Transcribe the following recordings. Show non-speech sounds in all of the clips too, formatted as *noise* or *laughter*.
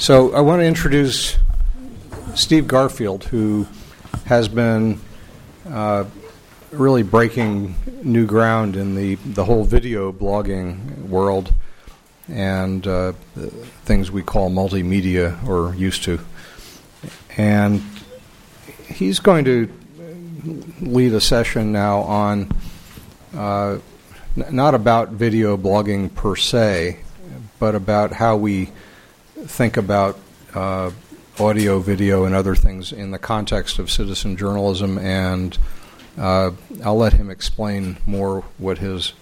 So I want to introduce Steve Garfield, who has been uh, really breaking new ground in the, the whole video blogging world and uh, things we call multimedia or used to. And he's going to lead a session now on uh, n- not about video blogging per se, but about how we think about uh, audio, video, and other things in the context of citizen journalism. And uh, I'll let him explain more what his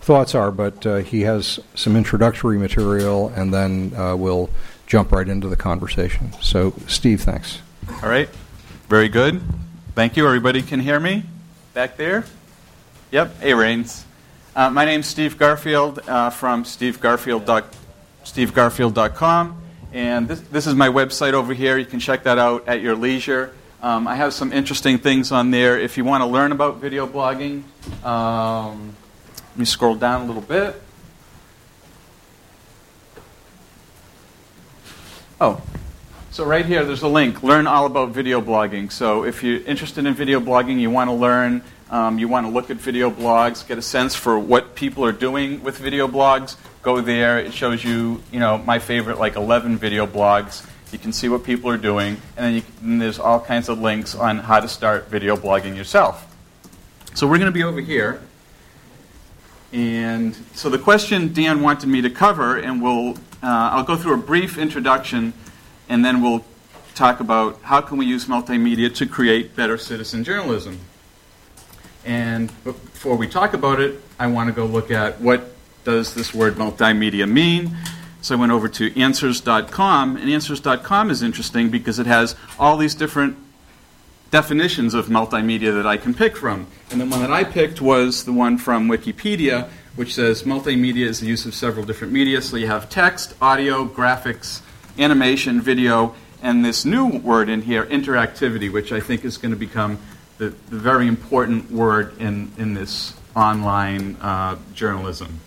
thoughts are, but uh, he has some introductory material, and then uh, we'll jump right into the conversation. So, Steve, thanks. All right. Very good. Thank you. Everybody can hear me back there? Yep. Hey, Rains. Uh, my name's Steve Garfield uh, from stevegarfield. stevegarfield.com. And this, this is my website over here. You can check that out at your leisure. Um, I have some interesting things on there. If you want to learn about video blogging, um, let me scroll down a little bit. Oh, so right here, there's a link. Learn all about video blogging. So if you're interested in video blogging, you want to learn, um, you want to look at video blogs, get a sense for what people are doing with video blogs, go there. It shows you, you know, my favorite, like 11 video blogs. You can see what people are doing, and then, you, and there's all kinds of links on how to start video blogging yourself. So we're going to be over here. And so the question Dan wanted me to cover, and we'll, uh, I'll go through a brief introduction and then we'll talk about how can we use multimedia to create better citizen journalism. And before we talk about it, I want to go look at what does this word multimedia mean. So I went over to answers.com, and answers.com is interesting because it has all these different definitions of multimedia that I can pick from. And the one that I picked was the one from Wikipedia, which says multimedia is the use of several different media. So you have text, audio, graphics, animation, video, and this new word in here, interactivity, which I think is going to become the, the very important word in, in this online uh, journalism.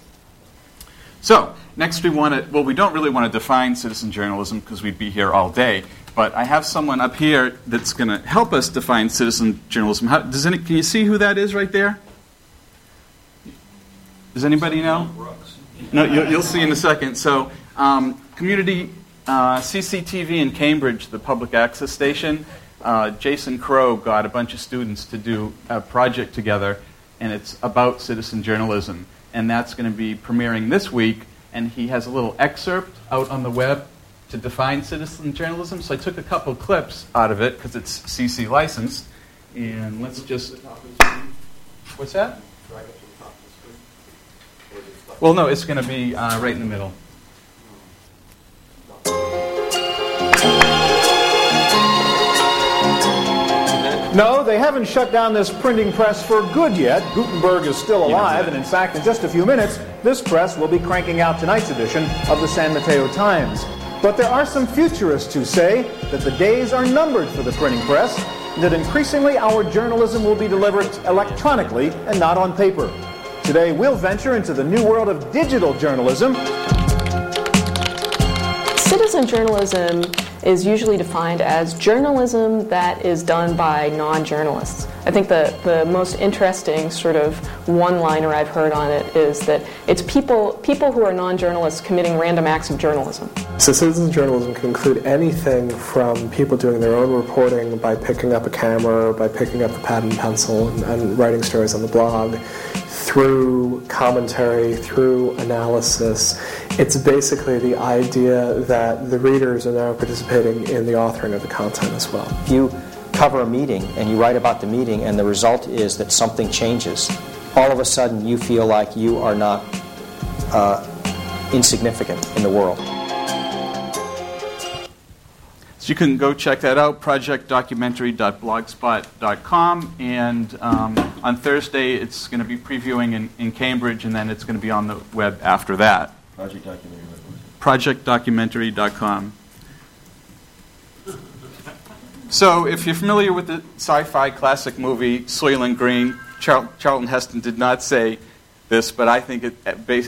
So, next we want to, well, we don't really want to define citizen journalism because we'd be here all day, but I have someone up here that's going to help us define citizen journalism. How, does any, can you see who that is right there? Does anybody know? No, you'll, you'll see in a second. So, um, community uh, CCTV in Cambridge, the public access station, uh, Jason Crow got a bunch of students to do a project together, and it's about citizen journalism. And that's going to be premiering this week, and he has a little excerpt out on the web to define citizen journalism. So I took a couple clips out of it because it's CC licensed. And let's just. What's that? Well, no, it's going to be uh, right in the middle. No, they haven't shut down this printing press for good yet. Gutenberg is still alive, and in fact, in just a few minutes, this press will be cranking out tonight's edition of the San Mateo Times. But there are some futurists who say that the days are numbered for the printing press, and that increasingly our journalism will be delivered electronically and not on paper. Today, we'll venture into the new world of digital journalism. Citizen journalism is usually defined as journalism that is done by non journalists. I think the, the most interesting sort of one liner I've heard on it is that it's people, people who are non journalists committing random acts of journalism. So, citizen journalism can include anything from people doing their own reporting by picking up a camera, by picking up a pad and pencil and, and writing stories on the blog, through commentary, through analysis. It's basically the idea that the readers are now participating in the authoring of the content as well. If you cover a meeting and you write about the meeting and the result is that something changes, all of a sudden you feel like you are not uh, insignificant in the world. So you can go check that out, projectdocumentary.blogspot.com. And um, on Thursday, it's going to be previewing in, in Cambridge, and then it's going to be on the web after that. Project Documentary. Projectdocumentary.com. So, if you're familiar with the sci fi classic movie Soylent Green, Char- Charlton Heston did not say this, but I think it,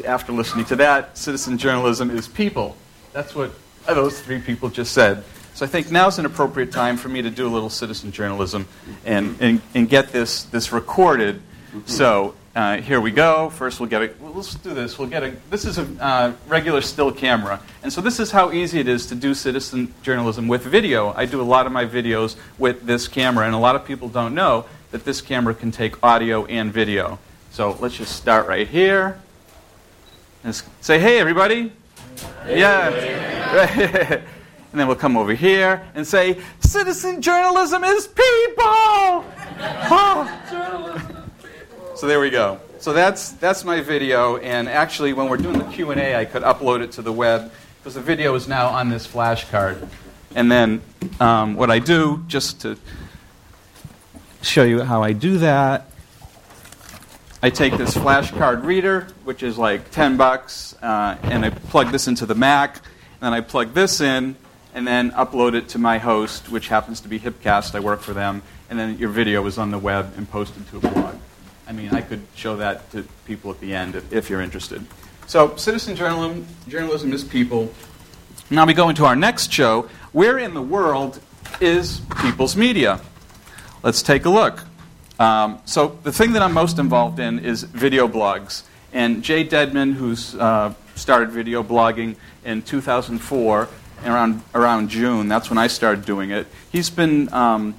after listening to that, citizen journalism is people. That's what those three people just said. So I think now's an appropriate time for me to do a little citizen journalism and, and, and get this, this recorded. So uh, here we go. First, we'll get a. Well, let's do this. We'll get a. This is a uh, regular still camera, and so this is how easy it is to do citizen journalism with video. I do a lot of my videos with this camera, and a lot of people don't know that this camera can take audio and video. So let's just start right here. And say, "Hey, everybody!" Hey. Yeah. *laughs* and then we'll come over here and say, "Citizen journalism is people." So there we go. So that's, that's my video, and actually, when we're doing the Q&A, I could upload it to the web, because the video is now on this flashcard. And then um, what I do, just to show you how I do that, I take this flashcard reader, which is like 10 bucks, uh, and I plug this into the Mac, and then I plug this in, and then upload it to my host, which happens to be Hipcast. I work for them, and then your video is on the web and posted to a blog. I mean, I could show that to people at the end if, if you're interested. So, citizen journalism, journalism is people. Now we go into our next show. Where in the world is people's media? Let's take a look. Um, so, the thing that I'm most involved in is video blogs. And Jay Dedman, who's uh, started video blogging in 2004, around, around June, that's when I started doing it, he's been um,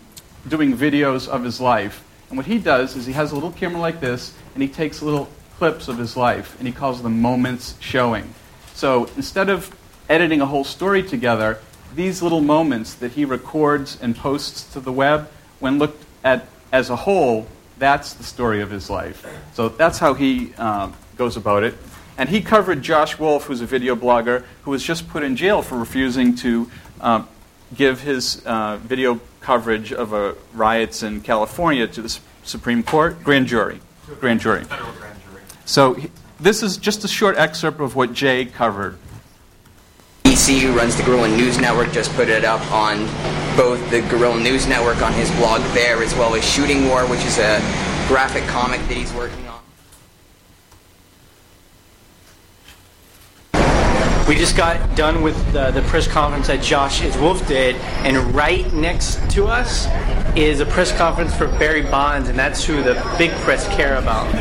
doing videos of his life and what he does is he has a little camera like this, and he takes little clips of his life, and he calls them moments showing. So instead of editing a whole story together, these little moments that he records and posts to the web, when looked at as a whole, that's the story of his life. So that's how he um, goes about it. And he covered Josh Wolf, who's a video blogger, who was just put in jail for refusing to uh, give his uh, video coverage of uh, riots in California to the Supreme Court grand jury. Grand jury. So this is just a short excerpt of what Jay covered. DC, who runs the Guerrilla News Network, just put it up on both the Guerrilla News Network on his blog there, as well as Shooting War, which is a graphic comic that he's working on. We just got done with the, the, press conference that Josh is Wolf did, and right next to us is a press conference for Barry Bonds, and that's who the big press care about.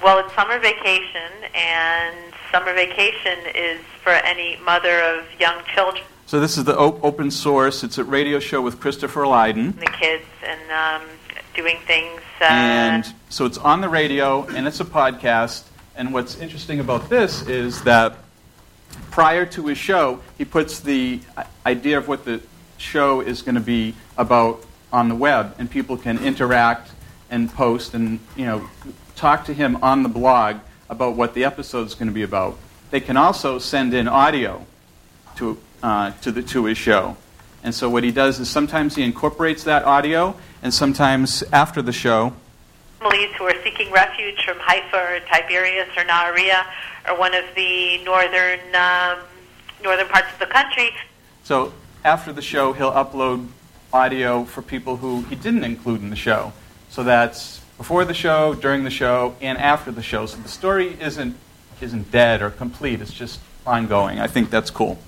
Well, it's summer vacation, and summer vacation is for any mother of young children. So this is the op- open source. It's a radio show with Christopher Lydon. The kids and um, doing things. Uh, and so it's on the radio and it's a podcast. And what's interesting about this is that prior to his show, he puts the idea of what the show is going to be about on the web, and people can interact and post and you know talk to him on the blog about what the episode is going to be about. They can also send in audio to uh, to, the, to his show. And so what he does is sometimes he incorporates that audio, and sometimes after the show, families who are seeking refuge from Haifa or Tiberias or Nahariya or one of the northern um, northern parts of the country. So after the show, he'll upload audio for people who he didn't include in the show. So that's before the show, during the show, and after the show. So the story isn't isn't dead or complete. It's just ongoing. I think that's cool.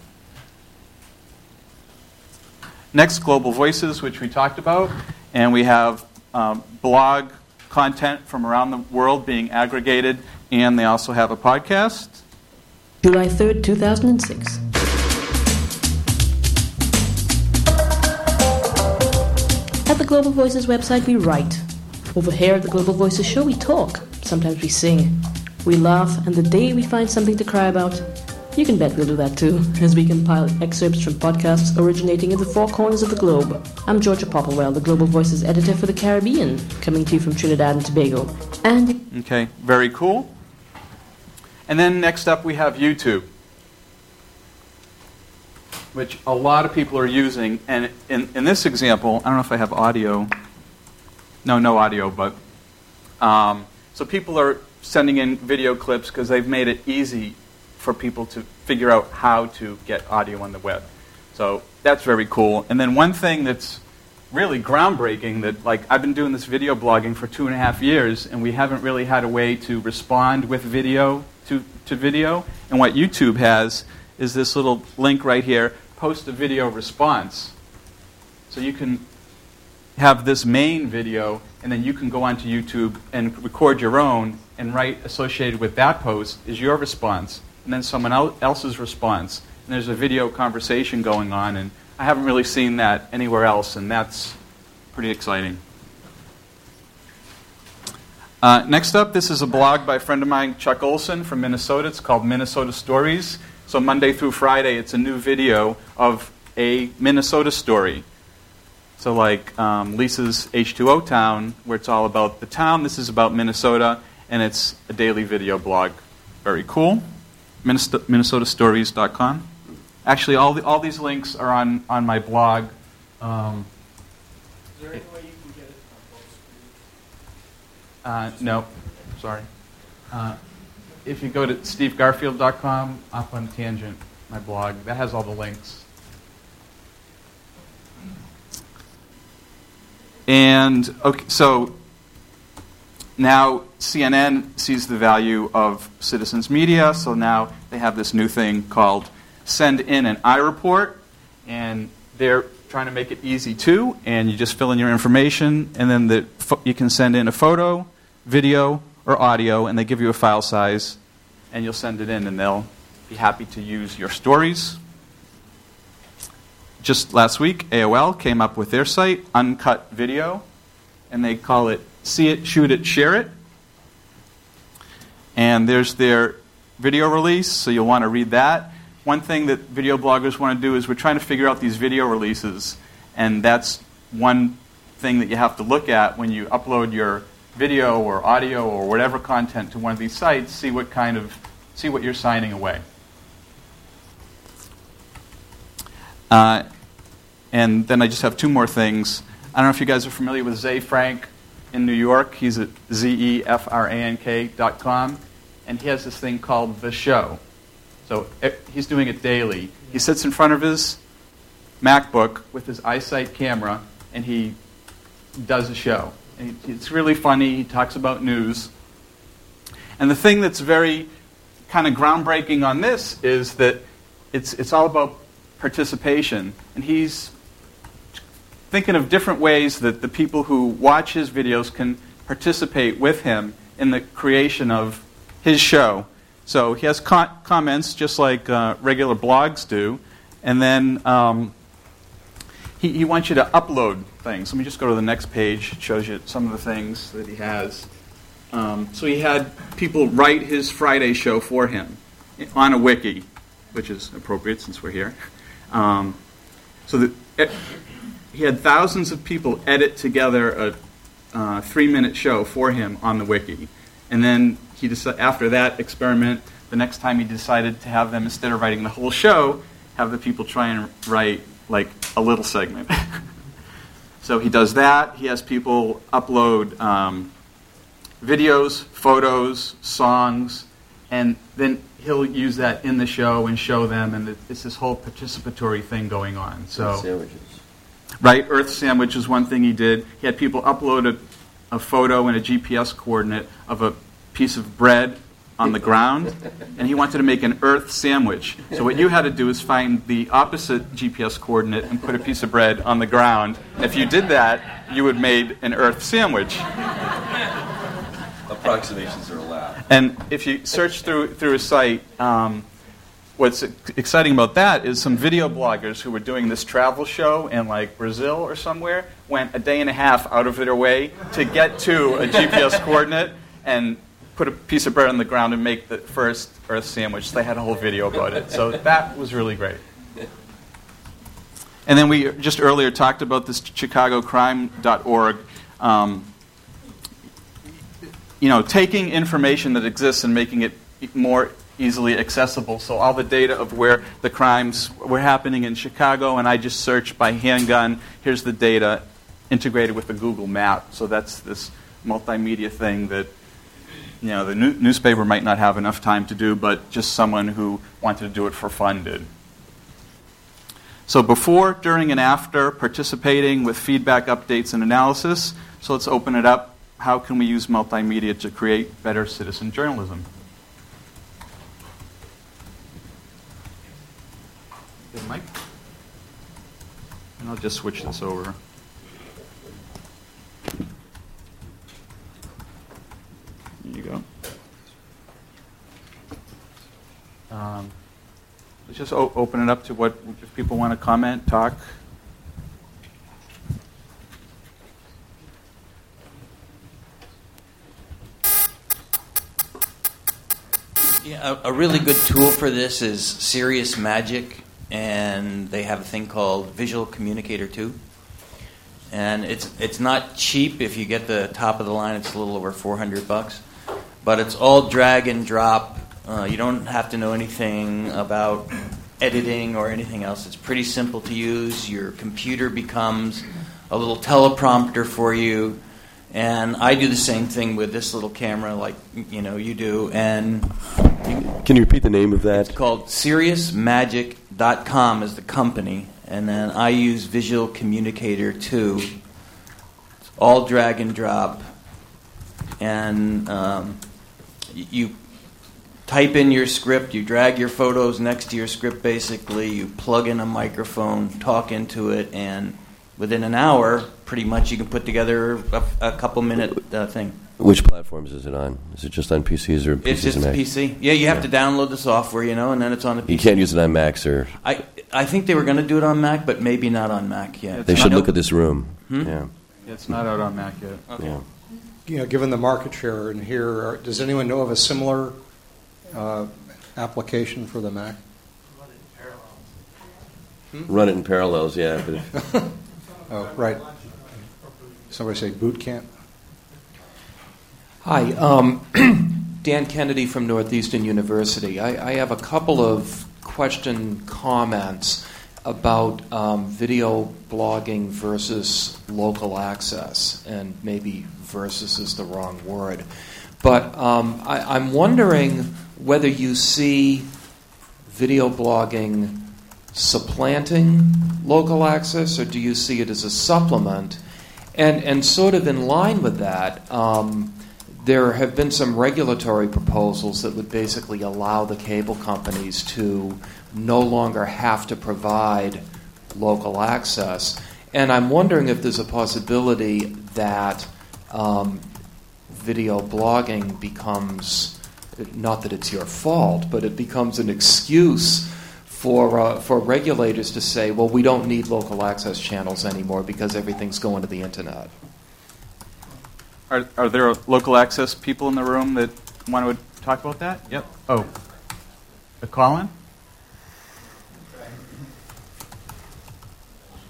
Next, Global Voices, which we talked about. And we have um, blog content from around the world being aggregated, and they also have a podcast. July 3rd, 2006. At the Global Voices website, we write. Over here at the Global Voices show, we talk. Sometimes we sing. We laugh, and the day we find something to cry about, you can bet we'll do that too, as we compile excerpts from podcasts originating in the four corners of the globe. I'm Georgia Popplewell, the Global Voices editor for the Caribbean, coming to you from Trinidad and Tobago. And okay, very cool. And then next up we have YouTube, which a lot of people are using. And in, in this example, I don't know if I have audio. No, no audio, but um, so people are sending in video clips because they've made it easy for people to figure out how to get audio on the web. So that's very cool. And then one thing that's really groundbreaking that like I've been doing this video blogging for two and a half years and we haven't really had a way to respond with video to, to video. And what YouTube has is this little link right here, post a video response. So you can have this main video and then you can go onto YouTube and record your own and write associated with that post is your response and then someone else's response. And there's a video conversation going on and I haven't really seen that anywhere else, and that's pretty exciting. Uh, next up, this is a blog by a friend of mine, Chuck Olson from Minnesota. It's called Minnesota Stories. So, Monday through Friday, it's a new video of a Minnesota story. So, like um, Lisa's H2O Town, where it's all about the town, this is about Minnesota, and it's a daily video blog. Very cool. MinnesotaStories.com. Actually, all, the, all these links are on, on my blog. Um, Is there any way you can get it on both screens? Uh, no, sorry. Uh, if you go to stevegarfield.com, up on Tangent, my blog, that has all the links. And okay, so now CNN sees the value of citizens media, so now they have this new thing called send in an iReport, and they're trying to make it easy too. And you just fill in your information, and then the, you can send in a photo, video, or audio, and they give you a file size, and you'll send it in, and they'll be happy to use your stories. Just last week, AOL came up with their site, Uncut Video, and they call it See It, Shoot It, Share It. And there's their video release, so you'll want to read that one thing that video bloggers want to do is we're trying to figure out these video releases, and that's one thing that you have to look at when you upload your video or audio or whatever content to one of these sites. See what kind of see what you're signing away. Uh, and then I just have two more things. I don't know if you guys are familiar with Ze Frank in New York. He's at Z-E-F-R-A-N-K dot com, and he has this thing called The Show. So eh, he's doing it daily. He sits in front of his MacBook with his iSight camera and he does a show. And it's really funny. He talks about news. And the thing that's very kind of groundbreaking on this is that it's, it's all about participation. And he's thinking of different ways that the people who watch his videos can participate with him in the creation of his show. So he has co- comments just like uh, regular blogs do, and then um, he, he wants you to upload things. Let me just go to the next page. It shows you some of the things that he has. Um, so he had people write his Friday show for him on a wiki, which is appropriate since we're here. Um, so that it, he had thousands of people edit together a uh, three-minute show for him on the wiki, and then he decided, after that experiment, the next time he decided to have them, instead of writing the whole show, have the people try and write like a little segment. *laughs* so he does that. He has people upload um, videos, photos, songs, and then he'll use that in the show and show them, and it's this whole participatory thing going on. So, sandwiches. Right, Earth Sandwich is one thing he did. He had people upload a, a photo and a GPS coordinate of a piece of bread on the ground, and he wanted to make an earth sandwich. So what you had to do is find the opposite GPS coordinate and put a piece of bread on the ground. If you did that, you would made an earth sandwich. Approximations are allowed. And if you search through through a site, um, what's exciting about that is some video bloggers who were doing this travel show in like Brazil or somewhere went a day and a half out of their way to get to a GPS *laughs* coordinate and put a piece of bread on the ground and make the first earth sandwich. They had a whole video about it. So that was really great. And then we just earlier talked about this ChicagoCrime.org. Um, you know, taking information that exists and making it more easily accessible. So all the data of where the crimes were happening in Chicago, and I just searched by handgun. Here's the data integrated with the Google map. So that's this multimedia thing that you know, the new- newspaper might not have enough time to do, but just someone who wanted to do it for fun did. So before, during, and after participating with feedback, updates, and analysis. So let's open it up. How can we use multimedia to create better citizen journalism? Good? And I'll just switch this over. There you go. Um, let's just o- open it up to what if people want to comment, talk. Yeah, a, a really good tool for this is Serious Magic, and they have a thing called Visual Communicator 2. And it's it's not cheap. If you get the top of the line, it's a little over 400 bucks. But it's all drag and drop. Uh, you don't have to know anything about editing or anything else. It's pretty simple to use. Your computer becomes a little teleprompter for you. And I do the same thing with this little camera, like you know you do. And Can you repeat the name of that? it's called SeriousMagic.com is the company, and then I use Visual Communicator 2. It's all drag and drop, and um, you type in your script, you drag your photos next to your script. Basically, you plug in a microphone, talk into it, and within an hour, pretty much you can put together a, a couple minute uh, thing. Which platforms is it on? Is it just on PCs or PCs It's just and a Mac? PC. Yeah, you have to download the software, you know, and then it's on the PC. You can't use it on Macs or. I I think they were going to do it on Mac, but maybe not on Mac yet. They should look at this room. Hmm? Yeah. It's not out on Mac yet. Yeah. You know, given the market share in here, does anyone know of a similar uh, application for the Mac? Run it in parallels, yeah. But if, *laughs* Oh, right. Somebody say boot camp? Hi, um, *clears throat* Dan Kennedy from Northeastern University. I, I have a couple of question comments about um, video blogging versus local access, and maybe versus is the wrong word. But um, I, I'm wondering whether you see video blogging supplanting local access, or do you see it as a supplement? And, and sort of in line with that, um, there have been some regulatory proposals that would basically allow the cable companies to no longer have to provide local access. And I'm wondering if there's a possibility that um, video blogging becomes, not that it's your fault, but it becomes an excuse for, uh, for regulators to say, well, we don't need local access channels anymore because everything's going to the internet. Are, are there local access people in the room that want to talk about that? Yep. Oh, a Colin?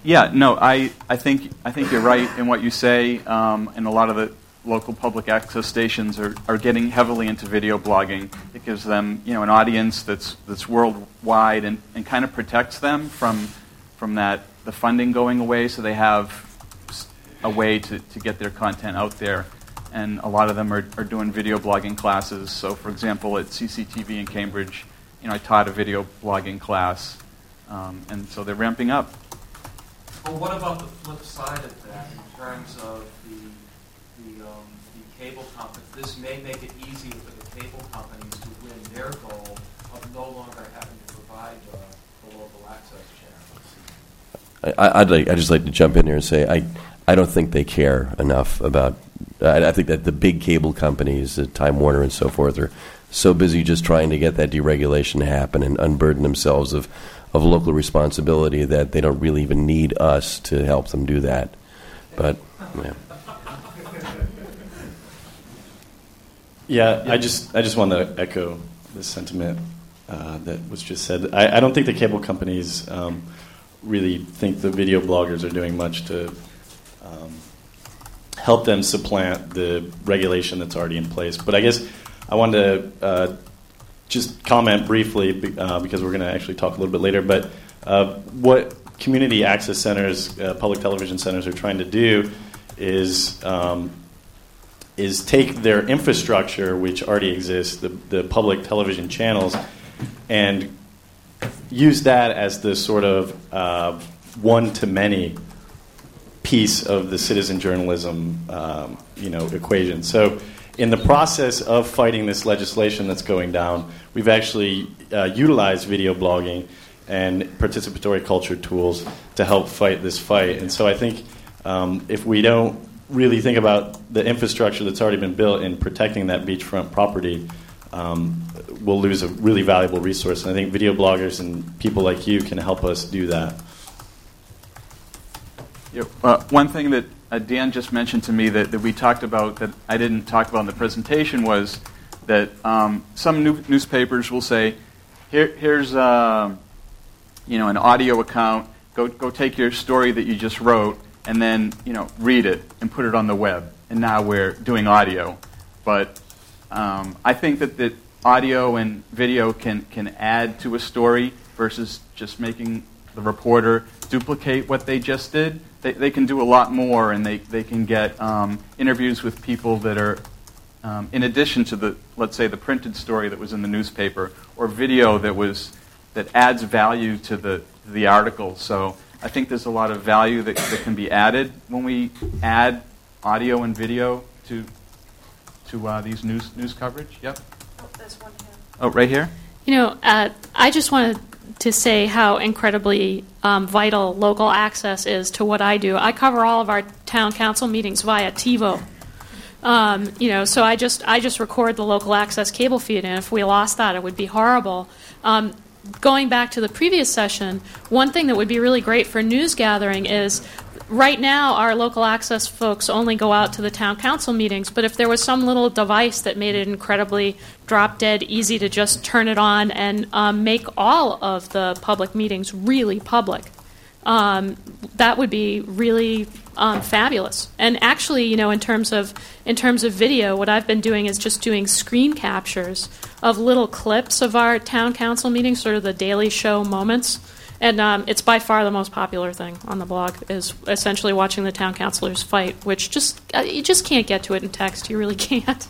Yeah, no, I, I think I think you're right in what you say, um, and a lot of the local public access stations are, are getting heavily into video blogging. It gives them you know an audience that's that's worldwide and, and kind of protects them from from that the funding going away, so they have a way to, to get their content out there. And a lot of them are, are doing video blogging classes. So, for example, at CCTV in Cambridge, you know, I taught a video blogging class, um, and so they're ramping up. Well, what about the flip side of that in terms of the, the, um, the cable companies? This may make it easier for the cable companies to win their goal of no longer having to provide uh, the local access channels. I, I'd like. I just like to jump in here and say I. I don't think they care enough about. I, I think that the big cable companies, Time Warner and so forth, are so busy just trying to get that deregulation to happen and unburden themselves of, of local responsibility that they don't really even need us to help them do that. But yeah. Yeah, I just I just want to echo the sentiment uh, that was just said. I, I don't think the cable companies um, really think the video bloggers are doing much to um, help them supplant the regulation that's already in place. But I guess I wanted to uh, just comment briefly uh, because we're going to actually talk a little bit later. But uh, what community access centers, uh, public television centers, are trying to do is um, is take their infrastructure, which already exists, the, the public television channels, and use that as the sort of uh, one to many piece of the citizen journalism um, you know equation. So in the process of fighting this legislation that's going down, we've actually uh, utilized video blogging and participatory culture tools to help fight this fight. And so I think um, if we don't really think about the infrastructure that's already been built in protecting that beachfront property, um, we'll lose a really valuable resource. And I think video bloggers and people like you can help us do that. Yep. Uh, one thing that uh, Dan just mentioned to me that, that we talked about that I didn't talk about in the presentation was that um, some new- newspapers will say, Here, here's uh, you know an audio account. Go go take your story that you just wrote and then you know read it and put it on the web. And now we're doing audio, but um, I think that that audio and video can can add to a story versus just making the reporter duplicate what they just did. They, they can do a lot more, and they, they can get um, interviews with people that are, um, in addition to the, let's say, the printed story that was in the newspaper, or video that was that adds value to the the article. So I think there's a lot of value that, that can be added when we add audio and video to to uh, these news news coverage. Yep. Oh, there's one here. Oh, right here. You know, uh, I just wanted to say how incredibly um, vital local access is to what I do. I cover all of our town council meetings via TiVo. Um, you know, so I just I just record the local access cable feed, and if we lost that, it would be horrible. Um, going back to the previous session, one thing that would be really great for news gathering is right now our local access folks only go out to the town council meetings, but if there was some little device that made it incredibly drop dead easy to just turn it on and um, make all of the public meetings really public, um, that would be really um, fabulous. And actually, you know, in terms of in terms of video, what I've been doing is just doing screen captures of little clips of our town council meetings, sort of the Daily Show moments. And um, it's by far the most popular thing on the blog is essentially watching the town councilors fight, which just uh, you just can't get to it in text. You really *laughs* can't.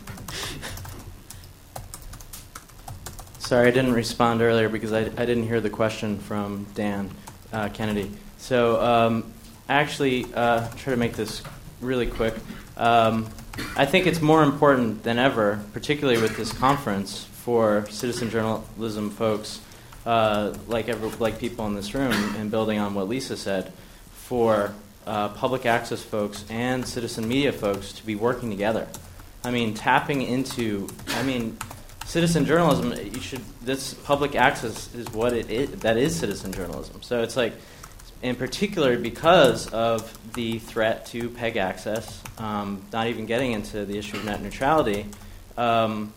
Sorry, I didn't respond earlier because I, I didn't hear the question from Dan uh, Kennedy. So um, actually, uh, try to make this really quick. Um, I think it's more important than ever, particularly with this conference, for citizen journalism folks uh, like every, like people in this room, and building on what Lisa said, for uh, public access folks and citizen media folks to be working together. I mean, tapping into, I mean, citizen journalism. You should. This public access is what it is. That is citizen journalism. So it's like, in particular, because of the threat to PEG access. Um, not even getting into the issue of net neutrality. Um,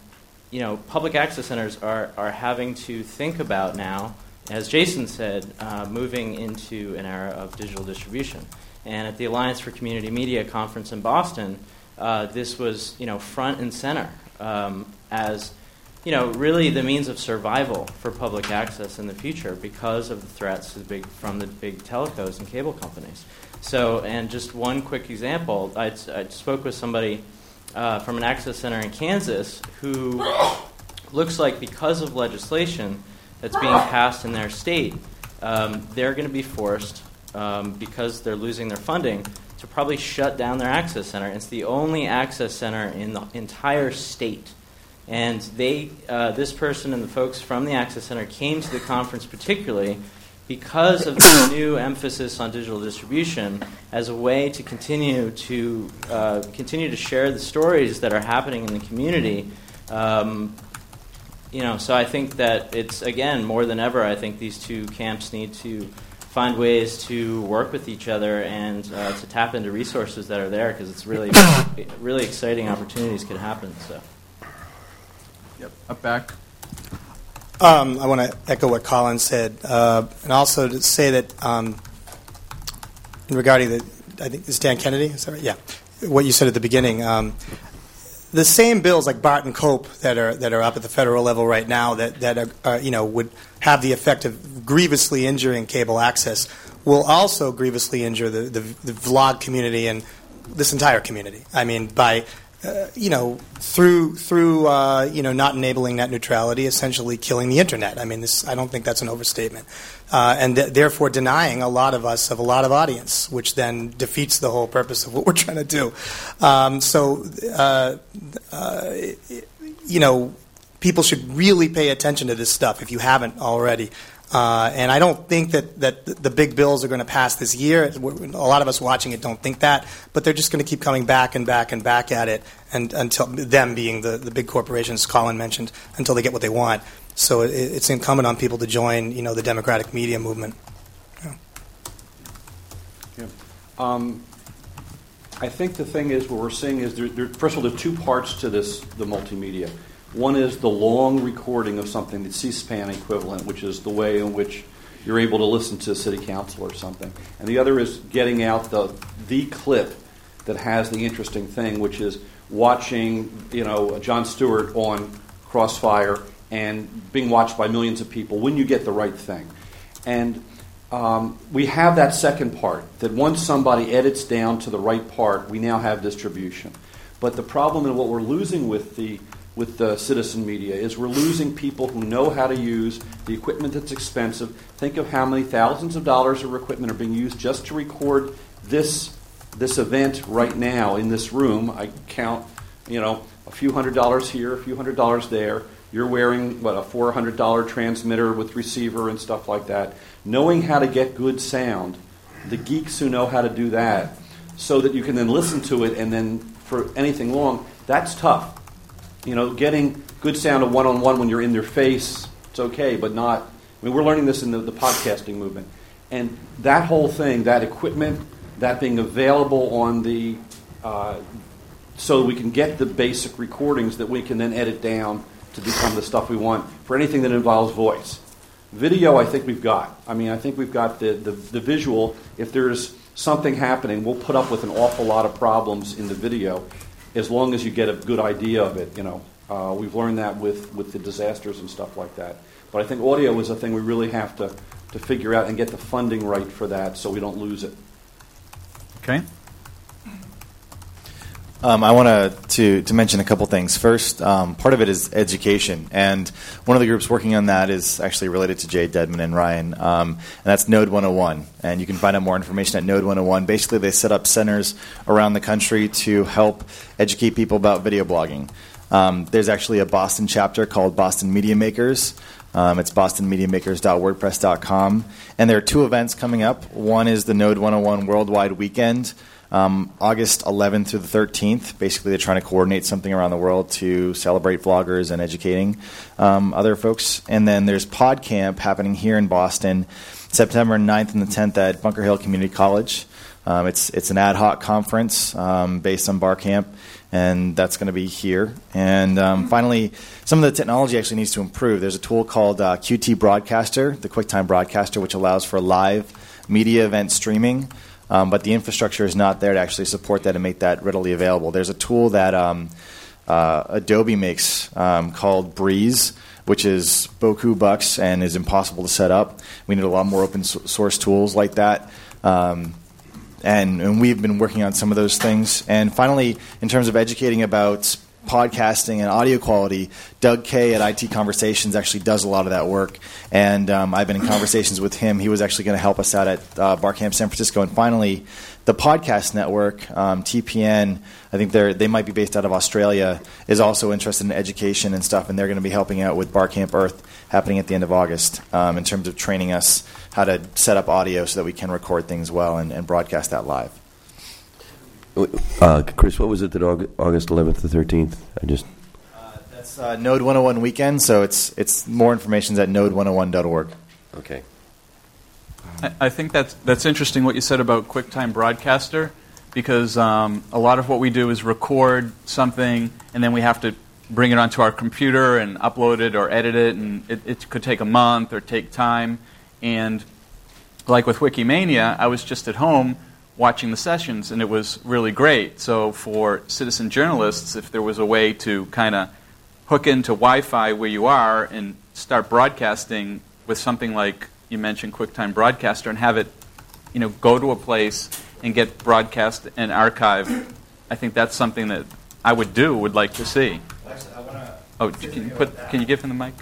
you know, public access centers are, are having to think about now, as Jason said, uh, moving into an era of digital distribution. And at the Alliance for Community Media conference in Boston, uh, this was, you know, front and center um, as, you know, really the means of survival for public access in the future because of the threats the big, from the big telecos and cable companies. So, and just one quick example, I, I spoke with somebody uh, from an access center in Kansas who looks like because of legislation that's being passed in their state, um, they're going to be forced, um, because they're losing their funding, to probably shut down their access center. It's the only access center in the entire state. And they, uh, this person and the folks from the access center came to the conference particularly because of the new emphasis on digital distribution as a way to continue to uh, continue to share the stories that are happening in the community. Um, you know, so I think that it's again more than ever. I think these two camps need to find ways to work with each other and uh, to tap into resources that are there because it's really, really exciting opportunities could happen. So. Yep. Up back. Um, I want to echo what Colin said, uh, and also to say that um, regarding the, I think it's Dan Kennedy, is that right? Yeah, what you said at the beginning. Um, the same bills like Barton Cope that are that are up at the federal level right now that that are, are, you know would have the effect of grievously injuring cable access will also grievously injure the, the, the vlog community and this entire community. I mean by uh, you know, through through uh, you know not enabling net neutrality, essentially killing the internet. I mean, this I don't think that's an overstatement, uh, and th- therefore denying a lot of us of a lot of audience, which then defeats the whole purpose of what we're trying to do. Um, so, uh, uh, you know, people should really pay attention to this stuff if you haven't already. Uh, and I don't think that, that the big bills are going to pass this year. A lot of us watching it don't think that, but they're just going to keep coming back and back and back at it, and until them being the, the big corporations Colin mentioned, until they get what they want. So it, it's incumbent on people to join, you know, the democratic media movement. Yeah. yeah. Um, I think the thing is, what we're seeing is, there, there, first of all, there are two parts to this, the multimedia. One is the long recording of something, the C-SPAN equivalent, which is the way in which you're able to listen to city council or something. And the other is getting out the the clip that has the interesting thing, which is watching, you know, Jon Stewart on Crossfire and being watched by millions of people when you get the right thing. And um, we have that second part that once somebody edits down to the right part, we now have distribution. But the problem and what we're losing with the with the citizen media is we're losing people who know how to use the equipment that's expensive. Think of how many thousands of dollars of equipment are being used just to record this this event right now in this room. I count, you know, a few hundred dollars here, a few hundred dollars there. You're wearing what a four hundred dollar transmitter with receiver and stuff like that. Knowing how to get good sound, the geeks who know how to do that, so that you can then listen to it and then for anything long, that's tough you know, getting good sound of one on one when you're in their face, it's okay, but not. I mean, we're learning this in the, the podcasting movement. And that whole thing, that equipment, that being available on the. Uh, so we can get the basic recordings that we can then edit down to become the stuff we want for anything that involves voice. Video, I think we've got. I mean, I think we've got the, the, the visual. If there's something happening, we'll put up with an awful lot of problems in the video as long as you get a good idea of it, you know. Uh, we've learned that with, with the disasters and stuff like that. But I think audio is a thing we really have to, to figure out and get the funding right for that so we don't lose it. Okay. Um, I want to to mention a couple things. First, um, part of it is education, and one of the groups working on that is actually related to Jay Dedman and Ryan, um, and that's Node 101. And you can find out more information at Node 101. Basically, they set up centers around the country to help educate people about video blogging. Um, there's actually a Boston chapter called Boston Media Makers. Um, it's bostonmediamakers.wordpress.com. And there are two events coming up. One is the Node 101 Worldwide Weekend, um, August 11th through the 13th. Basically, they're trying to coordinate something around the world to celebrate vloggers and educating um, other folks. And then there's PodCamp happening here in Boston, September 9th and the 10th at Bunker Hill Community College. Um, it's it's an ad hoc conference um, based on BarCamp, and that's going to be here. And um, finally, some of the technology actually needs to improve. There's a tool called uh, Qt Broadcaster, the QuickTime Broadcaster, which allows for live media event streaming um, but the infrastructure is not there to actually support that and make that readily available. There's a tool that um, uh, Adobe makes um, called Breeze, which is boku bucks and is impossible to set up. We need a lot more open source tools like that. Um, and, and we've been working on some of those things. And finally, in terms of educating about podcasting and audio quality, Doug Kaye at IT Conversations actually does a lot of that work. And um, I've been in conversations with him. He was actually going to help us out at uh, Barcamp San Francisco. And finally, the podcast network, um, TPN, I think they they might be based out of Australia, is also interested in education and stuff. And they're going to be helping out with Barcamp Earth happening at the end of August um, in terms of training us how to set up audio so that we can record things well and, and broadcast that live. Uh, Chris, what was it that August 11th to 13th? I just. Uh, that's uh, Node 101 weekend, so it's it's more information is at node101.org. Okay. I, I think that's that's interesting what you said about QuickTime Broadcaster, because um, a lot of what we do is record something and then we have to bring it onto our computer and upload it or edit it, and it, it could take a month or take time. And like with Wikimania, I was just at home watching the sessions, and it was really great. So, for citizen journalists, if there was a way to kind of hook into Wi Fi where you are and start broadcasting with something like you mentioned QuickTime Broadcaster and have it you know, go to a place and get broadcast and archive, I think that's something that I would do would like to see. Oh, can you put? Can you give him the mic?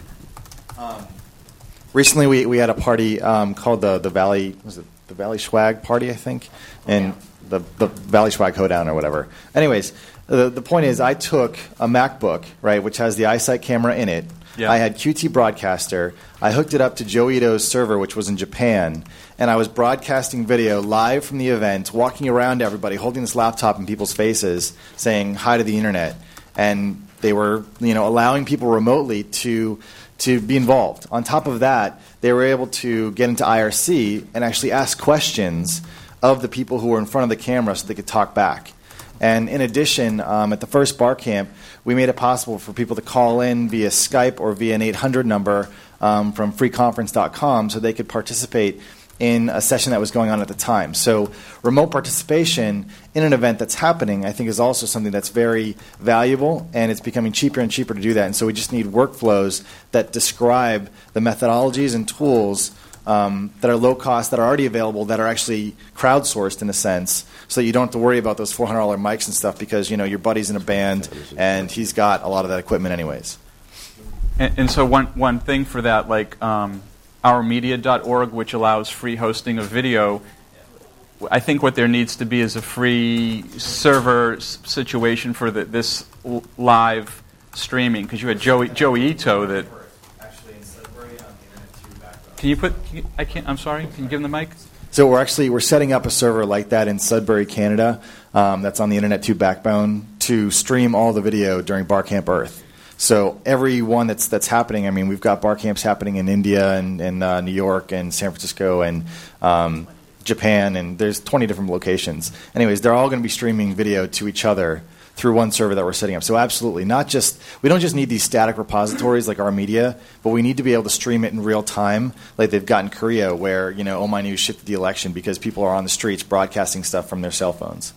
Recently, we, we had a party um, called the the Valley was it the Valley Swag Party, I think, and the the Valley Swag Hoedown or whatever. Anyways, the the point is, I took a MacBook, right, which has the iSight camera in it. Yeah. I had QT Broadcaster. I hooked it up to Joi Ito's server, which was in Japan, and I was broadcasting video live from the event, walking around everybody, holding this laptop in people's faces, saying hi to the internet, and they were, you know, allowing people remotely to to be involved. On top of that, they were able to get into IRC and actually ask questions of the people who were in front of the camera so they could talk back. And in addition, um, at the first bar camp, we made it possible for people to call in via Skype or via an 800 number um, from freeconference.com so they could participate in a session that was going on at the time. So, remote participation in an event that's happening, I think, is also something that's very valuable, and it's becoming cheaper and cheaper to do that. And so, we just need workflows that describe the methodologies and tools um, that are low cost, that are already available, that are actually crowdsourced in a sense, so that you don't have to worry about those $400 mics and stuff because you know your buddy's in a band and he's got a lot of that equipment anyways. And, and so one one thing for that, like um, ourmedia.org, which allows free hosting of video. I think what there needs to be is a free server situation for the, this l- live streaming because you had Joi, Joi Ito that. Can you put? Can you, I can't. I'm sorry. Can you give him the mic? So we're actually we're setting up a server like that in Sudbury, Canada. Um, that's on the Internet 2 backbone to stream all the video during Barcamp Earth. So every one that's that's happening. I mean, we've got bar camps happening in India and, and uh, New York and San Francisco and um, Japan, and there's 20 different locations. Anyways, they're all going to be streaming video to each other through one server that we're setting up. So absolutely, not just we don't just need these static repositories like our media, but we need to be able to stream it in real time, like they've got in Korea, where you know Oh My News shifted the election because people are on the streets broadcasting stuff from their cell phones.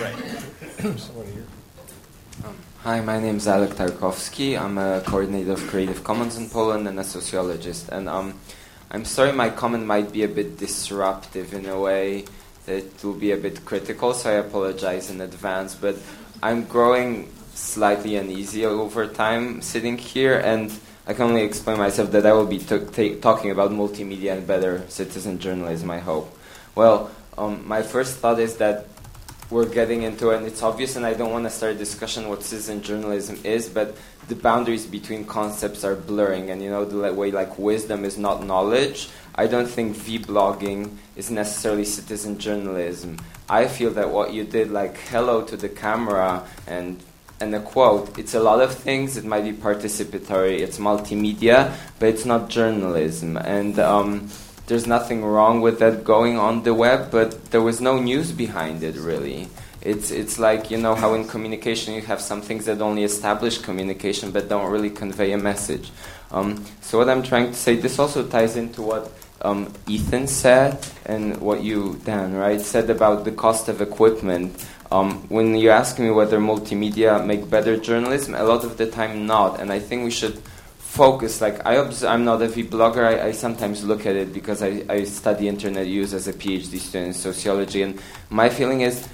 Right. *coughs* Hi, my name is Alek Tarkowski. I'm a coordinator of Creative Commons in Poland and a sociologist. And um, I'm sorry my comment might be a bit disruptive in a way that will be a bit critical, so I apologize in advance. But I'm growing slightly uneasy over time sitting here, and I can only explain myself that I will be t- ta- talking about multimedia and better citizen journalism, I hope. Well, um, my first thought is that we're getting into, and it's obvious, and I don't want to start a discussion what citizen journalism is, but the boundaries between concepts are blurring, and you know, the way like wisdom is not knowledge. I don't think v-blogging is necessarily citizen journalism. I feel that what you did, like hello to the camera and and a quote, it's a lot of things. It might be participatory, it's multimedia, but it's not journalism. And um, there's nothing wrong with that going on the web, but there was no news behind it really. It's it's like you know how in communication you have some things that only establish communication but don't really convey a message. Um, so what I'm trying to say, this also ties into what um, Ethan said and what you Dan right said about the cost of equipment. Um, when you ask me whether multimedia make better journalism, a lot of the time not, and I think we should focus. Like I obs- I'm not a vblogger. I, I sometimes look at it because I, I study internet use as a PhD student in sociology, and my feeling is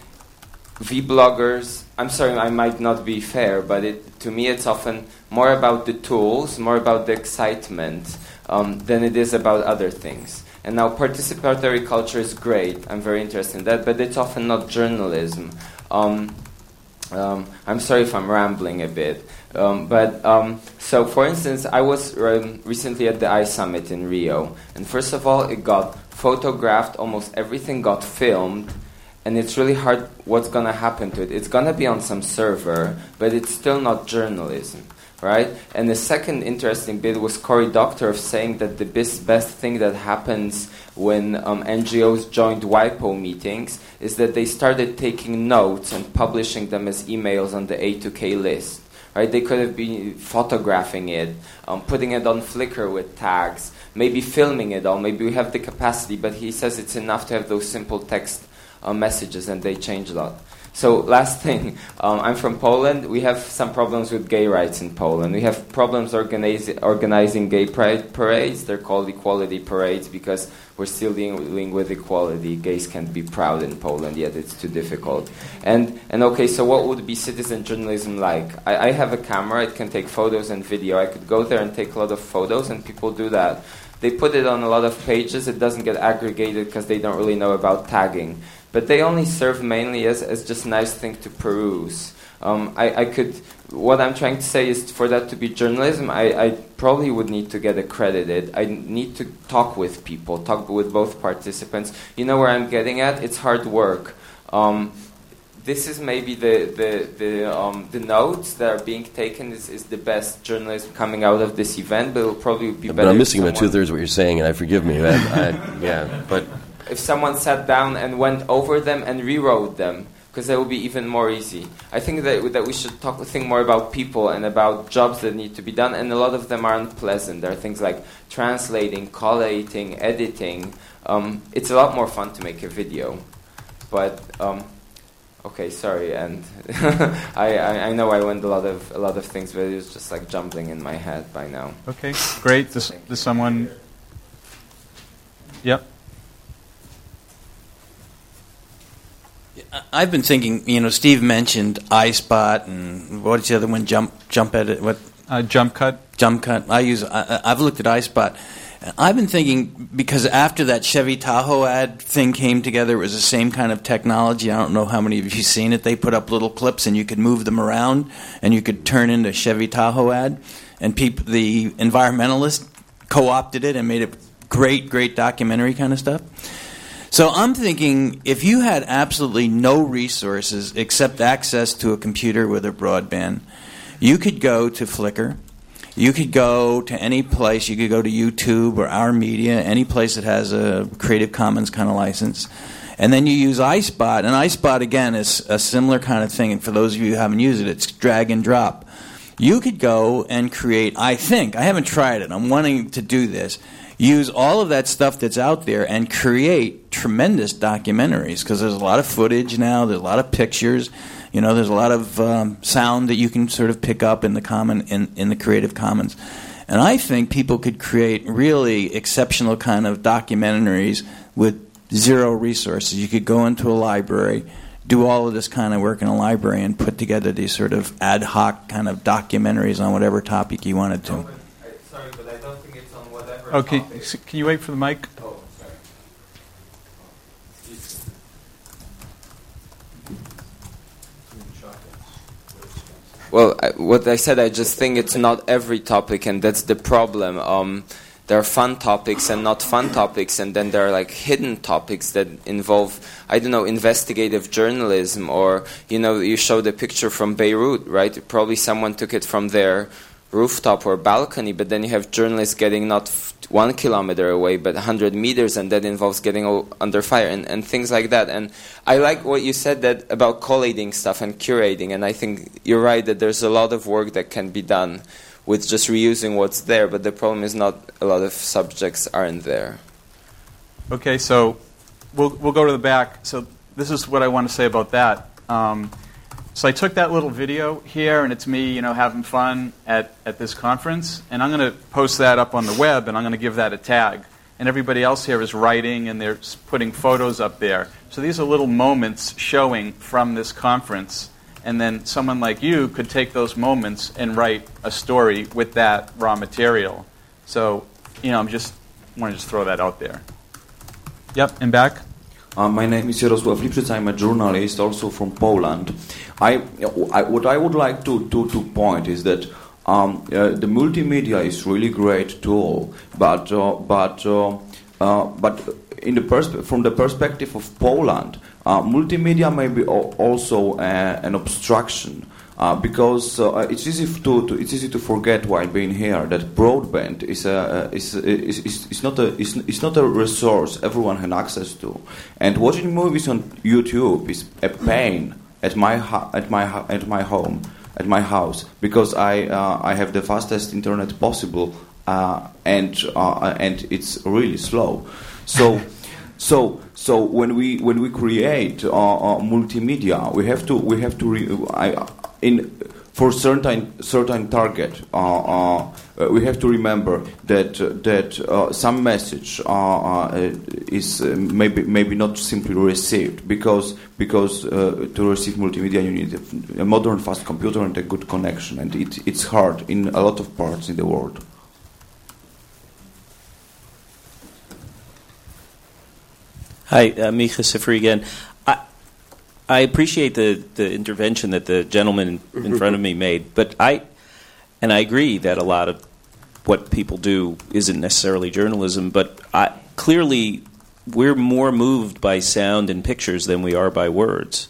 vbloggers. I'm sorry, I might not be fair, but it, to me it's often more about the tools, more about the excitement um, than it is about other things. And now participatory culture is great. I'm very interested in that, but it's often not journalism. Um, um, I'm sorry if I'm rambling a bit, um, but um, so for instance, I was um, recently at the iSummit in Rio, and first of all, it got photographed. Almost everything got filmed, and it's really hard. What's gonna happen to it? It's gonna be on some server, but it's still not journalism right? And the second interesting bit was Cory Doctorow saying that the best, best thing that happens when um, NGOs joined WIPO meetings is that they started taking notes and publishing them as emails on the A2K list. Right? They could have been photographing it, um, putting it on Flickr with tags, maybe filming it all. Maybe we have the capacity, but he says it's enough to have those simple text uh, messages, and they change a lot. So last thing, um, I'm from Poland. We have some problems with gay rights in Poland. We have problems organize, organizing gay pride parades. They're called equality parades because we're still dealing with equality. Gays can't be proud in Poland yet; it's too difficult. And and okay, so what would be citizen journalism like? I, I have a camera; it can take photos and video. I could go there and take a lot of photos, and people do that. They put it on a lot of pages. It doesn't get aggregated because they don't really know about tagging but they only serve mainly as, as just nice thing to peruse. Um, I, I could, what I'm trying to say is for that to be journalism, I, I probably would need to get accredited. I need to talk with people, talk with both participants. You know where I'm getting at? It's hard work. Um, this is maybe the the the, um, the notes that are being taken is, is the best journalism coming out of this event, but it'll probably be better. But I'm missing about two thirds of what you're saying, and I forgive me. I, I, yeah, but if someone sat down and went over them and rewrote them, because that would be even more easy. I think that, that we should talk, think more about people and about jobs that need to be done, and a lot of them aren't pleasant. There are things like translating, collating, editing. Um, it's a lot more fun to make a video. But, um, okay, sorry, and *laughs* I, I, I, know I went a lot of a lot of things, but it was just like jumbling in my head by now. Okay, great. Does, does someone? Yep. I've been thinking, you know, Steve mentioned Eyespot and what's the other one? Jump, jump edit, what? Uh, jump cut. Jump cut. I use. I, I've looked at Eyespot. I've been thinking because after that Chevy Tahoe ad thing came together, it was the same kind of technology. I don't know how many of you seen it. They put up little clips and you could move them around and you could turn into Chevy Tahoe ad. And people, the environmentalists co-opted it and made it great, great documentary kind of stuff. So I'm thinking if you had absolutely no resources except access to a computer with a broadband, you could go to Flickr. You could go to any place. You could go to YouTube or Our Media, any place that has a Creative Commons kind of license. And then you use Eyespot. And Eyespot, again, is a similar kind of thing. And for those of you who haven't used it, it's drag and drop. You could go and create, I think, I haven't tried it, I'm wanting to do this use all of that stuff that's out there and create tremendous documentaries because there's a lot of footage now, there's a lot of pictures, you know, there's a lot of um, sound that you can sort of pick up in the common in, in the Creative Commons. And I think people could create really exceptional kind of documentaries with zero resources. You could go into a library, do all of this kind of work in a library, and put together these sort of ad hoc kind of documentaries on whatever topic you wanted to. Okay, can you wait for the mic? Well, I, what I said, I just think it's not every topic, and that's the problem. Um, there are fun topics and not fun topics, and then there are like hidden topics that involve, I don't know, investigative journalism, or you know, you show the picture from Beirut, right? Probably someone took it from there rooftop or balcony, but then you have journalists getting not one kilometer away, but 100 meters, and that involves getting under fire and, and things like that. And I like what you said that about collating stuff and curating, and I think you're right that there's a lot of work that can be done with just reusing what's there, but the problem is not a lot of subjects aren't there. Okay, so we'll, we'll go to the back. So this is what I want to say about that. Um, so I took that little video here, and it's me, you know, having fun at, at this conference, and I'm going to post that up on the web, and I'm going to give that a tag. And everybody else here is writing, and they're putting photos up there. So these are little moments showing from this conference, and then someone like you could take those moments and write a story with that raw material. So, you know, I'm just want to just throw that out there. Yep, and back. Uh, my name is Jarosław Lipszyc. I'm a journalist, also from Poland. I, I, what I would like to, to, to point is that um, uh, the multimedia is really great tool, but uh, but uh, uh, but in the from the perspective of Poland, uh, multimedia may be also an obstruction. Uh, because uh, it's easy to, to, it's easy to forget while being here that broadband is a is, is, is, is not a is, is not a resource everyone has access to, and watching movies on YouTube is a pain at my at my at my home at my house because I uh, I have the fastest internet possible uh, and uh, and it's really slow, so. So, so when we when we create uh, uh, multimedia, we have to we have to re- I, in for certain certain target. Uh, uh, we have to remember that uh, that some message uh, uh, is uh, maybe maybe not simply received because because to receive multimedia you need a, a modern fast computer and a good connection and it, it's hard in a lot of parts in the world. Hi, uh, Micah Sifry again. I, appreciate the, the intervention that the gentleman in, front of me made, but I, and I agree that a lot of what people do isn't necessarily journalism, but I, clearly we're more moved by sound and pictures than we are by words.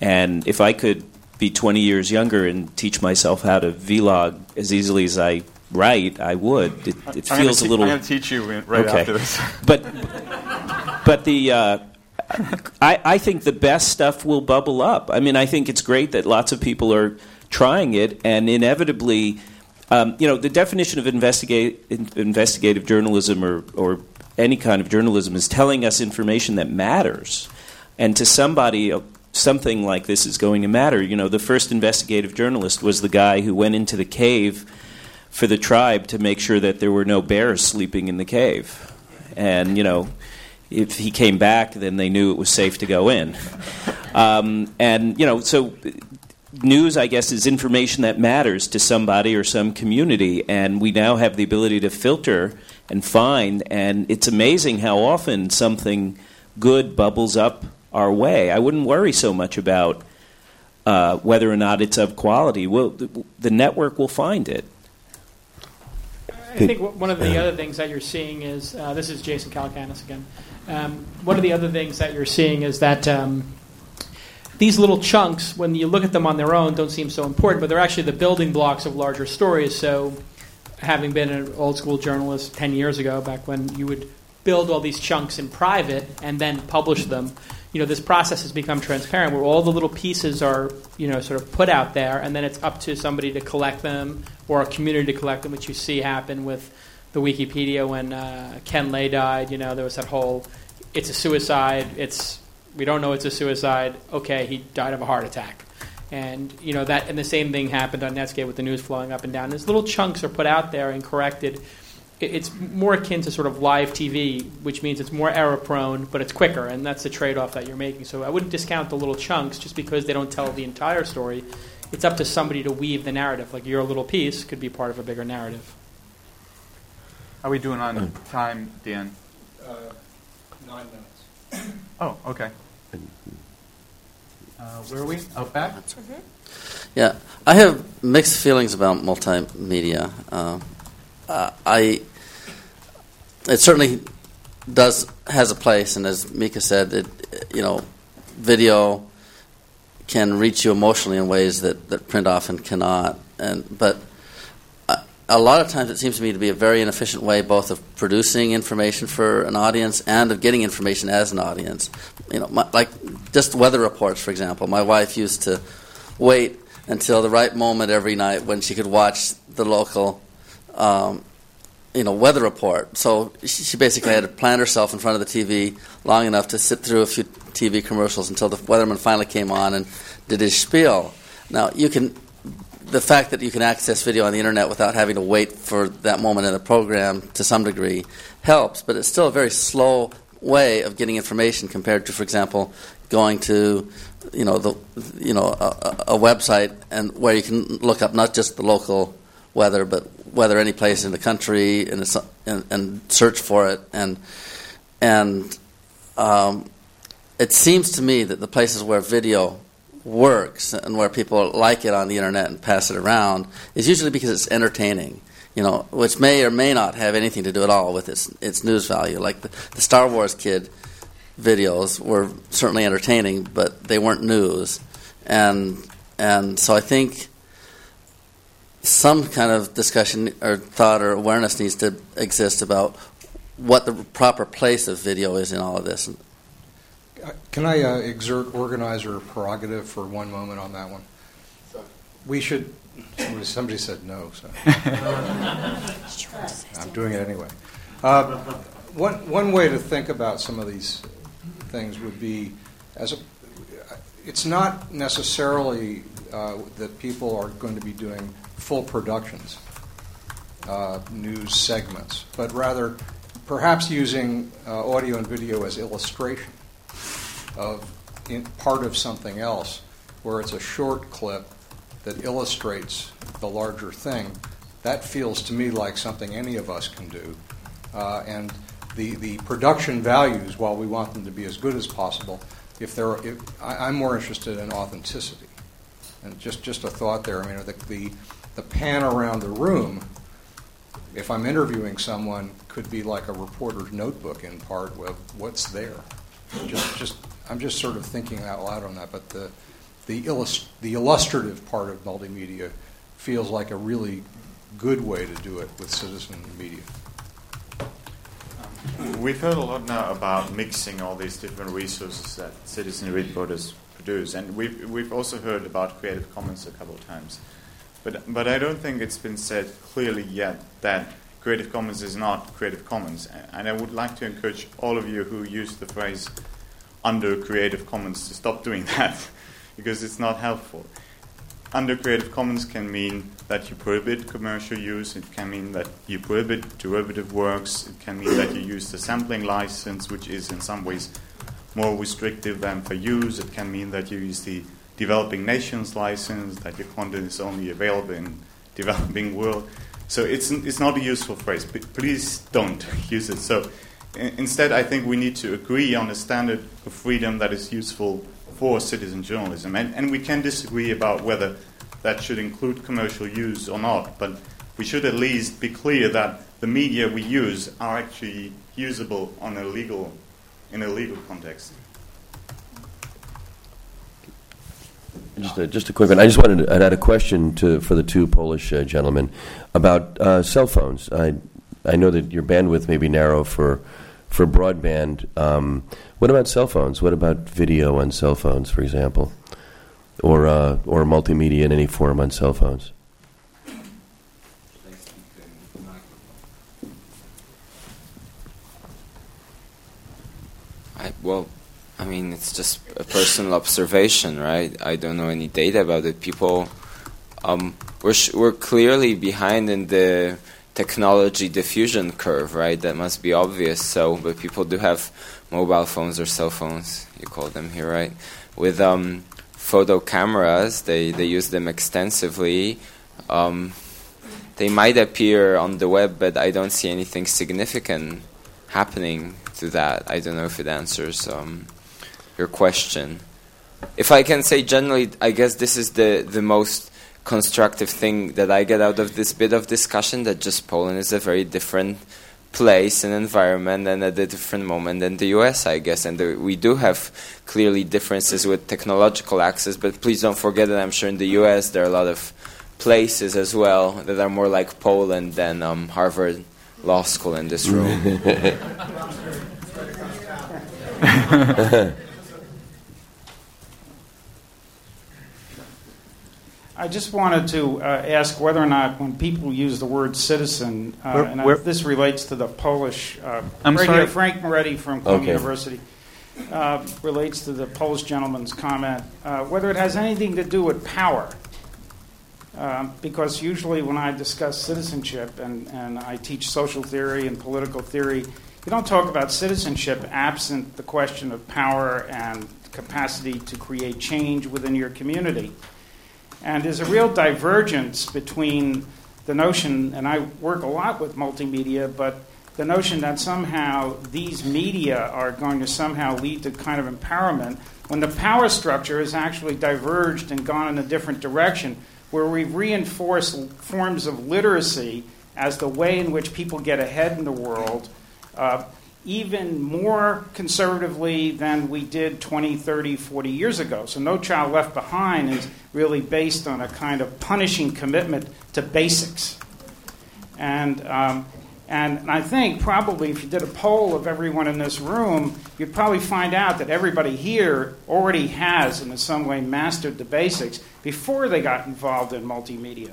And if I could be 20 years younger and teach myself how to vlog as easily as I write, I would. It, it feels gonna a little. I'm going to teach you right Okay. after this. But but the uh, I, I think the best stuff will bubble up. I mean, I think it's great that lots of people are trying it, and inevitably, um, you know, the definition of investigate, in, investigative journalism or, or any kind of journalism is telling us information that matters, and to somebody. uh, Something like this is going to matter. You know, the first investigative journalist was the guy who went into the cave for the tribe to make sure that there were no bears sleeping in the cave. And, you know, if he came back, then they knew it was safe to go in. Um, and, you know, so news, I guess, is information that matters to somebody or some community. And we now have the ability to filter and find. And it's amazing how often something good bubbles up our way. I wouldn't worry so much about uh, whether or not it's of quality. Well, the, the network will find it. I think w- one of the other things that you're seeing is uh, this is Jason Calacanis again. Um, one of the other things that you're seeing is that um, these little chunks, when you look at them on their own, don't seem so important, but they're actually the building blocks of larger stories. So, having been an old school journalist 10 years ago, back when you would build all these chunks in private and then publish them, you know, this process has become transparent where all the little pieces are, you know, sort of put out there, and then it's up to somebody to collect them or a community to collect them, which you see happen with the Wikipedia when uh, Ken Lay died. You know, there was that whole, it's a suicide. It's we don't know it's a suicide. Okay, he died of a heart attack, and you know that. And the same thing happened on Netscape with the news flowing up and down. These little chunks are put out there and corrected. It- It's more akin to sort of live TV, which means it's more error prone, but it's quicker, and that's the trade off that you're making. So I wouldn't discount the little chunks just because they don't tell the entire story. It's up to somebody to weave the narrative. Like your little piece could be part of a bigger narrative. How are we doing on mm. time, Dan? Nine minutes. *clears throat* Oh, okay. Uh, where are we? Out back? Yeah, I have mixed feelings about multimedia. Uh, uh, I it certainly does has a place, and as Micah said, it you know, video can reach you emotionally in ways that, that print often cannot. And but a lot of times it seems to me to be a very inefficient way both of producing information for an audience and of getting information as an audience. You know, my, like just weather reports, for example. My wife used to wait until the right moment every night when she could watch the local, um, you know, weather report. So she she basically had to plant herself in front of the TV long enough to sit through a few TV commercials until the weatherman finally came on and did his spiel. Now you can, the fact that you can access video on the internet without having to wait for that moment in the program to some degree helps, but it's still a very slow way of getting information compared to, for example, going to you know the you know a, a website and where you can look up not just the local weather but weather any place in the country and, and, and search for it. And and um, it seems to me that the places where video works and where people like it on the internet and pass it around is usually because it's entertaining you know which may or may not have anything to do at all with its its news value like the, the Star Wars kid videos were certainly entertaining, but they weren't news. And and so I think some kind of discussion or thought or awareness needs to exist about what the proper place of video is in all of this. Can I uh, exert organizer prerogative for one moment on that one? We should. Somebody, somebody said no, so *laughs* I'm doing it anyway. Uh, one, one way to think about some of these things would be as a, it's not necessarily uh, that people are going to be doing full productions, uh, news segments, but rather perhaps using uh, audio and video as illustration of part of something else, where it's a short clip that illustrates the larger thing. That feels to me like something any of us can do. Uh, and the, the production values, while we want them to be as good as possible, if there, are, if, I, am more interested in authenticity. And just, just a thought there. I mean, the, the, the pan around the room, if I'm interviewing someone, could be like a reporter's notebook in part of what's there. Just, just, I'm just sort of thinking out loud on that. But the, the, illust- the illustrative part of multimedia feels like a really good way to do it with citizen media. We've heard a lot now about mixing all these different resources that citizen reporters produce, and we've, we've also heard about Creative Commons a couple of times. But, but I don't think it's been said clearly yet that Creative Commons is not Creative Commons. And I would like to encourage all of you who use the phrase under Creative Commons to stop doing *laughs* that because it's not helpful under Creative Commons can mean that you prohibit commercial use, it can mean that you prohibit derivative works, it can mean that you use the sampling license, which is in some ways more restrictive than for use, it can mean that you use the developing nations license, that your content is only available in developing world. So it's, it's not a useful phrase. Please don't *laughs* use it. So instead, I think we need to agree on a standard of freedom that is useful for citizen journalism. And, and we can disagree about whether that should include commercial use or not, but we should at least be clear that the media we use are actually usable on a legal, in a legal context. Just a, just a quick one. I just wanted to, had a question to, for the two Polish uh, gentlemen about uh, cell phones. I, I know that your bandwidth may be narrow for for broadband. Um, what about cell phones? What about video on cell phones, for example, or uh, or multimedia in any form on cell phones? I, well, I mean, it's just a personal observation, right? I don't know any data about it. People, um, we're sh- we're clearly behind in the technology diffusion curve, right? That must be obvious. So, but people do have mobile phones or cell phones, you call them here, right? With um, photo cameras, they, they use them extensively. Um, they might appear on the web, but I don't see anything significant happening to that. I don't know if it answers um, your question. If I can say generally, I guess this is the, the most constructive thing that I get out of this bit of discussion that just Poland is a very different place and environment and at a different moment than the US, I guess. And the, we do have clearly differences with technological access, but please don't forget that I'm sure in the US there are a lot of places as well that are more like Poland than um, Harvard Law School in this room. *laughs* *laughs* I just wanted to uh, ask whether or not, when people use the word citizen, uh, where, and I, this relates to the Polish. Uh, I'm right sorry, here, Frank Moretti from Columbia okay. University. Uh, relates to the Polish gentleman's comment, uh, whether it has anything to do with power. Um, because usually, when I discuss citizenship and, and I teach social theory and political theory, you don't talk about citizenship absent the question of power and capacity to create change within your community. And there's a real divergence between the notion, and I work a lot with multimedia, but the notion that somehow these media are going to somehow lead to kind of empowerment when the power structure has actually diverged and gone in a different direction, where we've reinforced forms of literacy as the way in which people get ahead in the world. Uh, even more conservatively than we did 20, 30, 40 years ago. So, No Child Left Behind is really based on a kind of punishing commitment to basics. And, um, and I think probably if you did a poll of everyone in this room, you'd probably find out that everybody here already has, in some way, mastered the basics before they got involved in multimedia.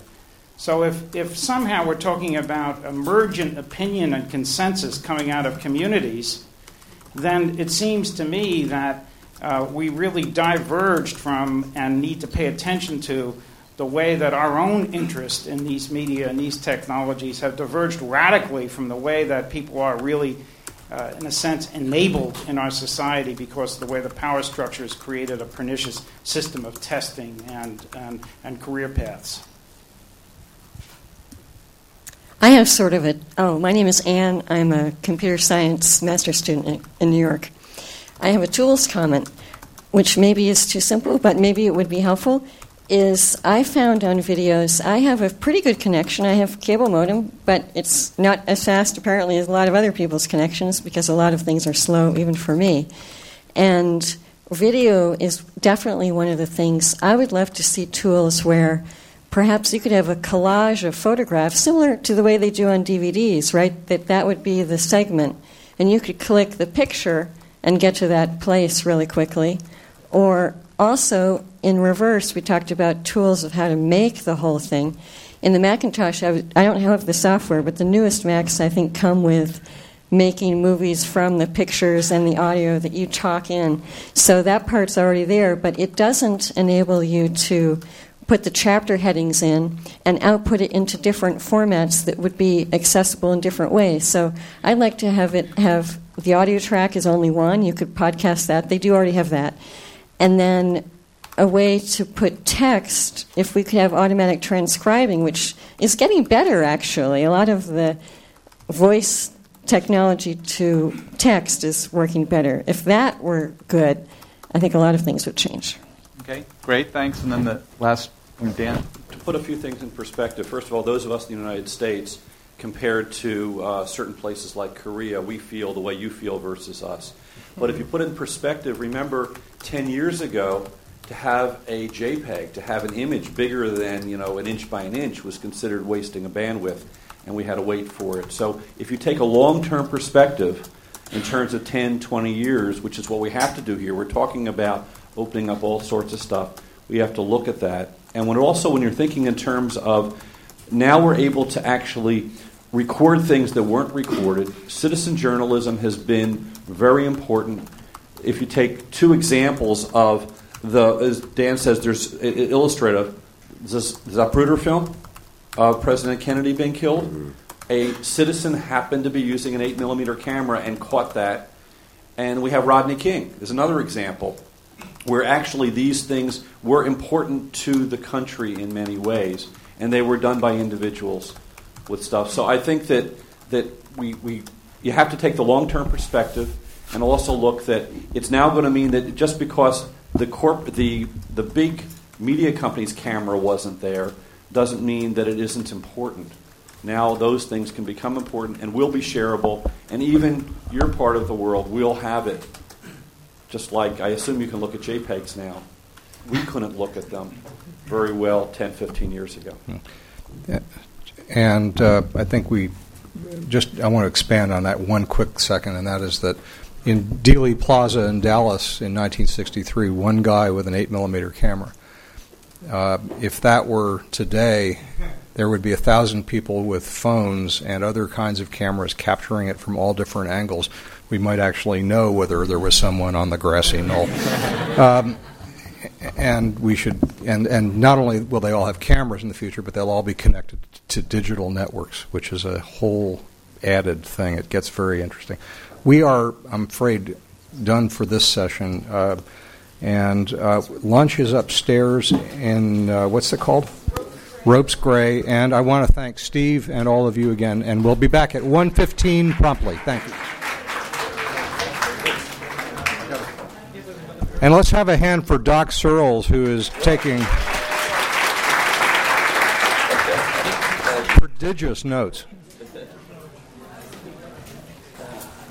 So if, if somehow we're talking about emergent opinion and consensus coming out of communities, then it seems to me that uh, we really diverged from and need to pay attention to the way that our own interest in these media and these technologies have diverged radically from the way that people are really, uh, in a sense, enabled in our society because of the way the power structure has created a pernicious system of testing and, and, and career paths. I have sort of a. Oh, my name is Anne. I'm a computer science master student in New York. I have a tools comment, which maybe is too simple, but maybe it would be helpful. Is I found on videos, I have a pretty good connection. I have cable modem, but it's not as fast apparently as a lot of other people's connections because a lot of things are slow even for me. And video is definitely one of the things I would love to see tools where perhaps you could have a collage of photographs similar to the way they do on DVDs, right? That that would be the segment, and you could click the picture and get to that place really quickly. Or also in reverse, we talked about tools of how to make the whole thing. In the Macintosh, I, I don't have the software, but the newest Macs I think come with making movies from the pictures and the audio that you talk in. So that part's already there, but it doesn't enable you to put the chapter headings in and output it into different formats that would be accessible in different ways. So I'd like to have it have the audio track is only one. You could podcast that. They do already have that. And then a way to put text, if we could have automatic transcribing, which is getting better actually. A lot of the voice technology to text is working better. If that were good, I think a lot of things would change. Okay, great, thanks. And then the last Dan. To put a few things in perspective, first of all, those of us in the United States, compared to uh, certain places like Korea, we feel the way you feel versus us. But if you put it in perspective, remember 10 years ago, to have a JPEG, to have an image bigger than you know an inch by an inch, was considered wasting a bandwidth, and we had to wait for it. So if you take a long-term perspective, in terms of 10, 20 years, which is what we have to do here, we're talking about opening up all sorts of stuff. We have to look at that. And when also when you're thinking in terms of now we're able to actually record things that weren't recorded. Citizen journalism has been very important. If you take two examples of the, as Dan says, there's illustrative, this Zapruder film of President Kennedy being killed. Mm-hmm. A citizen happened to be using an 8 millimeter camera and caught that. And we have Rodney King is another example where actually these things were important to the country in many ways, and they were done by individuals with stuff. So I think that that we, we you have to take the long term perspective and also look that it's now going to mean that just because the corp the the big media company's camera wasn't there doesn't mean that it isn't important. Now those things can become important and will be shareable, and even your part of the world will have it just like I assume you can look at JPEGs now. We couldn't look at them very well 10, 15 years ago. And uh, I think we just, I want to expand on that one quick second, and that is that in Dealey Plaza in Dallas in 1963, one guy with an 8 millimeter camera. Uh, if that were today, there would be a thousand people with phones and other kinds of cameras capturing it from all different angles we might actually know whether there was someone on the grassy knoll. *laughs* Um, and we should, and, and not only will they all have cameras in the future, but they'll all be connected to digital networks, which is a whole added thing. It gets very interesting. We are, I'm afraid, done for this session. Uh, and uh, lunch is upstairs in, uh, what's it called? Ropes Gray. And I want to thank Steve and all of you again. And we'll be back at 1.15 promptly. Thank you. And let's have a hand for Doc Searls, who is taking prodigious notes.